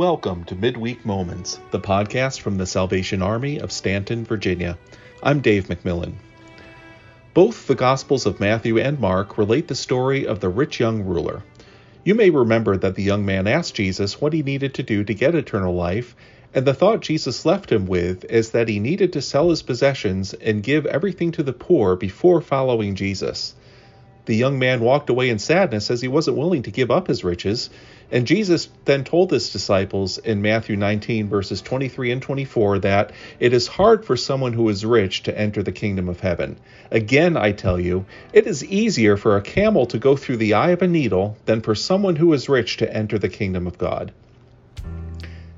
Welcome to Midweek Moments, the podcast from the Salvation Army of Staunton, Virginia. I'm Dave McMillan. Both the Gospels of Matthew and Mark relate the story of the rich young ruler. You may remember that the young man asked Jesus what he needed to do to get eternal life, and the thought Jesus left him with is that he needed to sell his possessions and give everything to the poor before following Jesus. The young man walked away in sadness as he wasn't willing to give up his riches. And Jesus then told his disciples in Matthew 19, verses 23 and 24, that it is hard for someone who is rich to enter the kingdom of heaven. Again, I tell you, it is easier for a camel to go through the eye of a needle than for someone who is rich to enter the kingdom of God.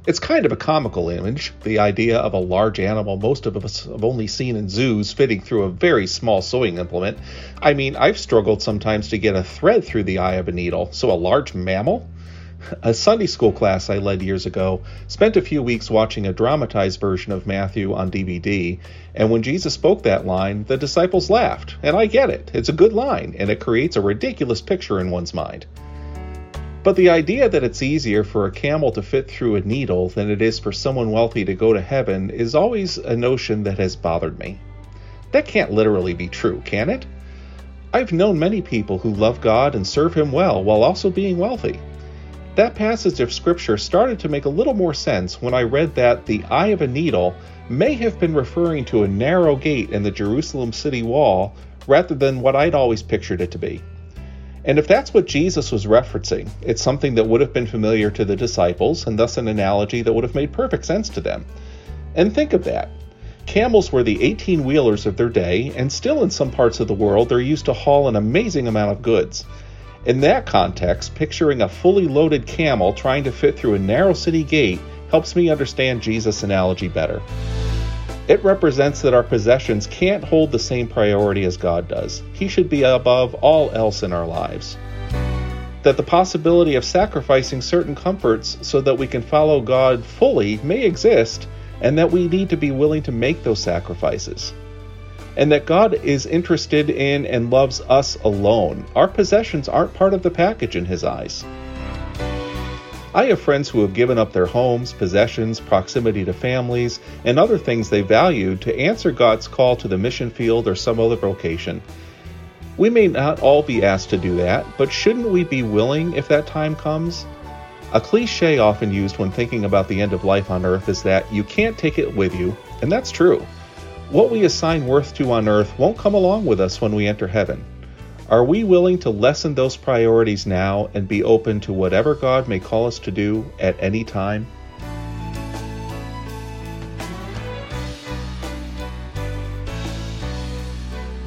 It's kind of a comical image, the idea of a large animal most of us have only seen in zoos fitting through a very small sewing implement. I mean, I've struggled sometimes to get a thread through the eye of a needle, so a large mammal? A Sunday school class I led years ago spent a few weeks watching a dramatized version of Matthew on DVD, and when Jesus spoke that line, the disciples laughed. And I get it. It's a good line, and it creates a ridiculous picture in one's mind. But the idea that it's easier for a camel to fit through a needle than it is for someone wealthy to go to heaven is always a notion that has bothered me. That can't literally be true, can it? I've known many people who love God and serve Him well while also being wealthy. That passage of Scripture started to make a little more sense when I read that the eye of a needle may have been referring to a narrow gate in the Jerusalem city wall rather than what I'd always pictured it to be. And if that's what Jesus was referencing, it's something that would have been familiar to the disciples, and thus an analogy that would have made perfect sense to them. And think of that. Camels were the 18 wheelers of their day, and still in some parts of the world, they're used to haul an amazing amount of goods. In that context, picturing a fully loaded camel trying to fit through a narrow city gate helps me understand Jesus' analogy better. It represents that our possessions can't hold the same priority as God does. He should be above all else in our lives. That the possibility of sacrificing certain comforts so that we can follow God fully may exist, and that we need to be willing to make those sacrifices. And that God is interested in and loves us alone. Our possessions aren't part of the package in His eyes. I have friends who have given up their homes, possessions, proximity to families, and other things they valued to answer God's call to the mission field or some other vocation. We may not all be asked to do that, but shouldn't we be willing if that time comes? A cliche often used when thinking about the end of life on earth is that you can't take it with you, and that's true. What we assign worth to on earth won't come along with us when we enter heaven. Are we willing to lessen those priorities now and be open to whatever God may call us to do at any time?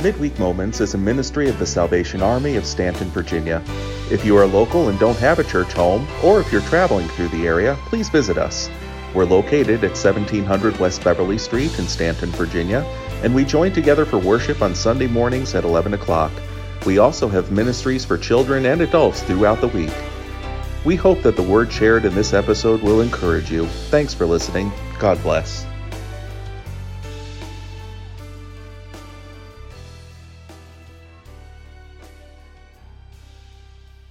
Midweek Moments is a ministry of the Salvation Army of Staunton, Virginia. If you are local and don't have a church home, or if you're traveling through the area, please visit us. We're located at 1700 West Beverley Street in Staunton, Virginia, and we join together for worship on Sunday mornings at 11 o'clock. We also have ministries for children and adults throughout the week. We hope that the word shared in this episode will encourage you. Thanks for listening. God bless.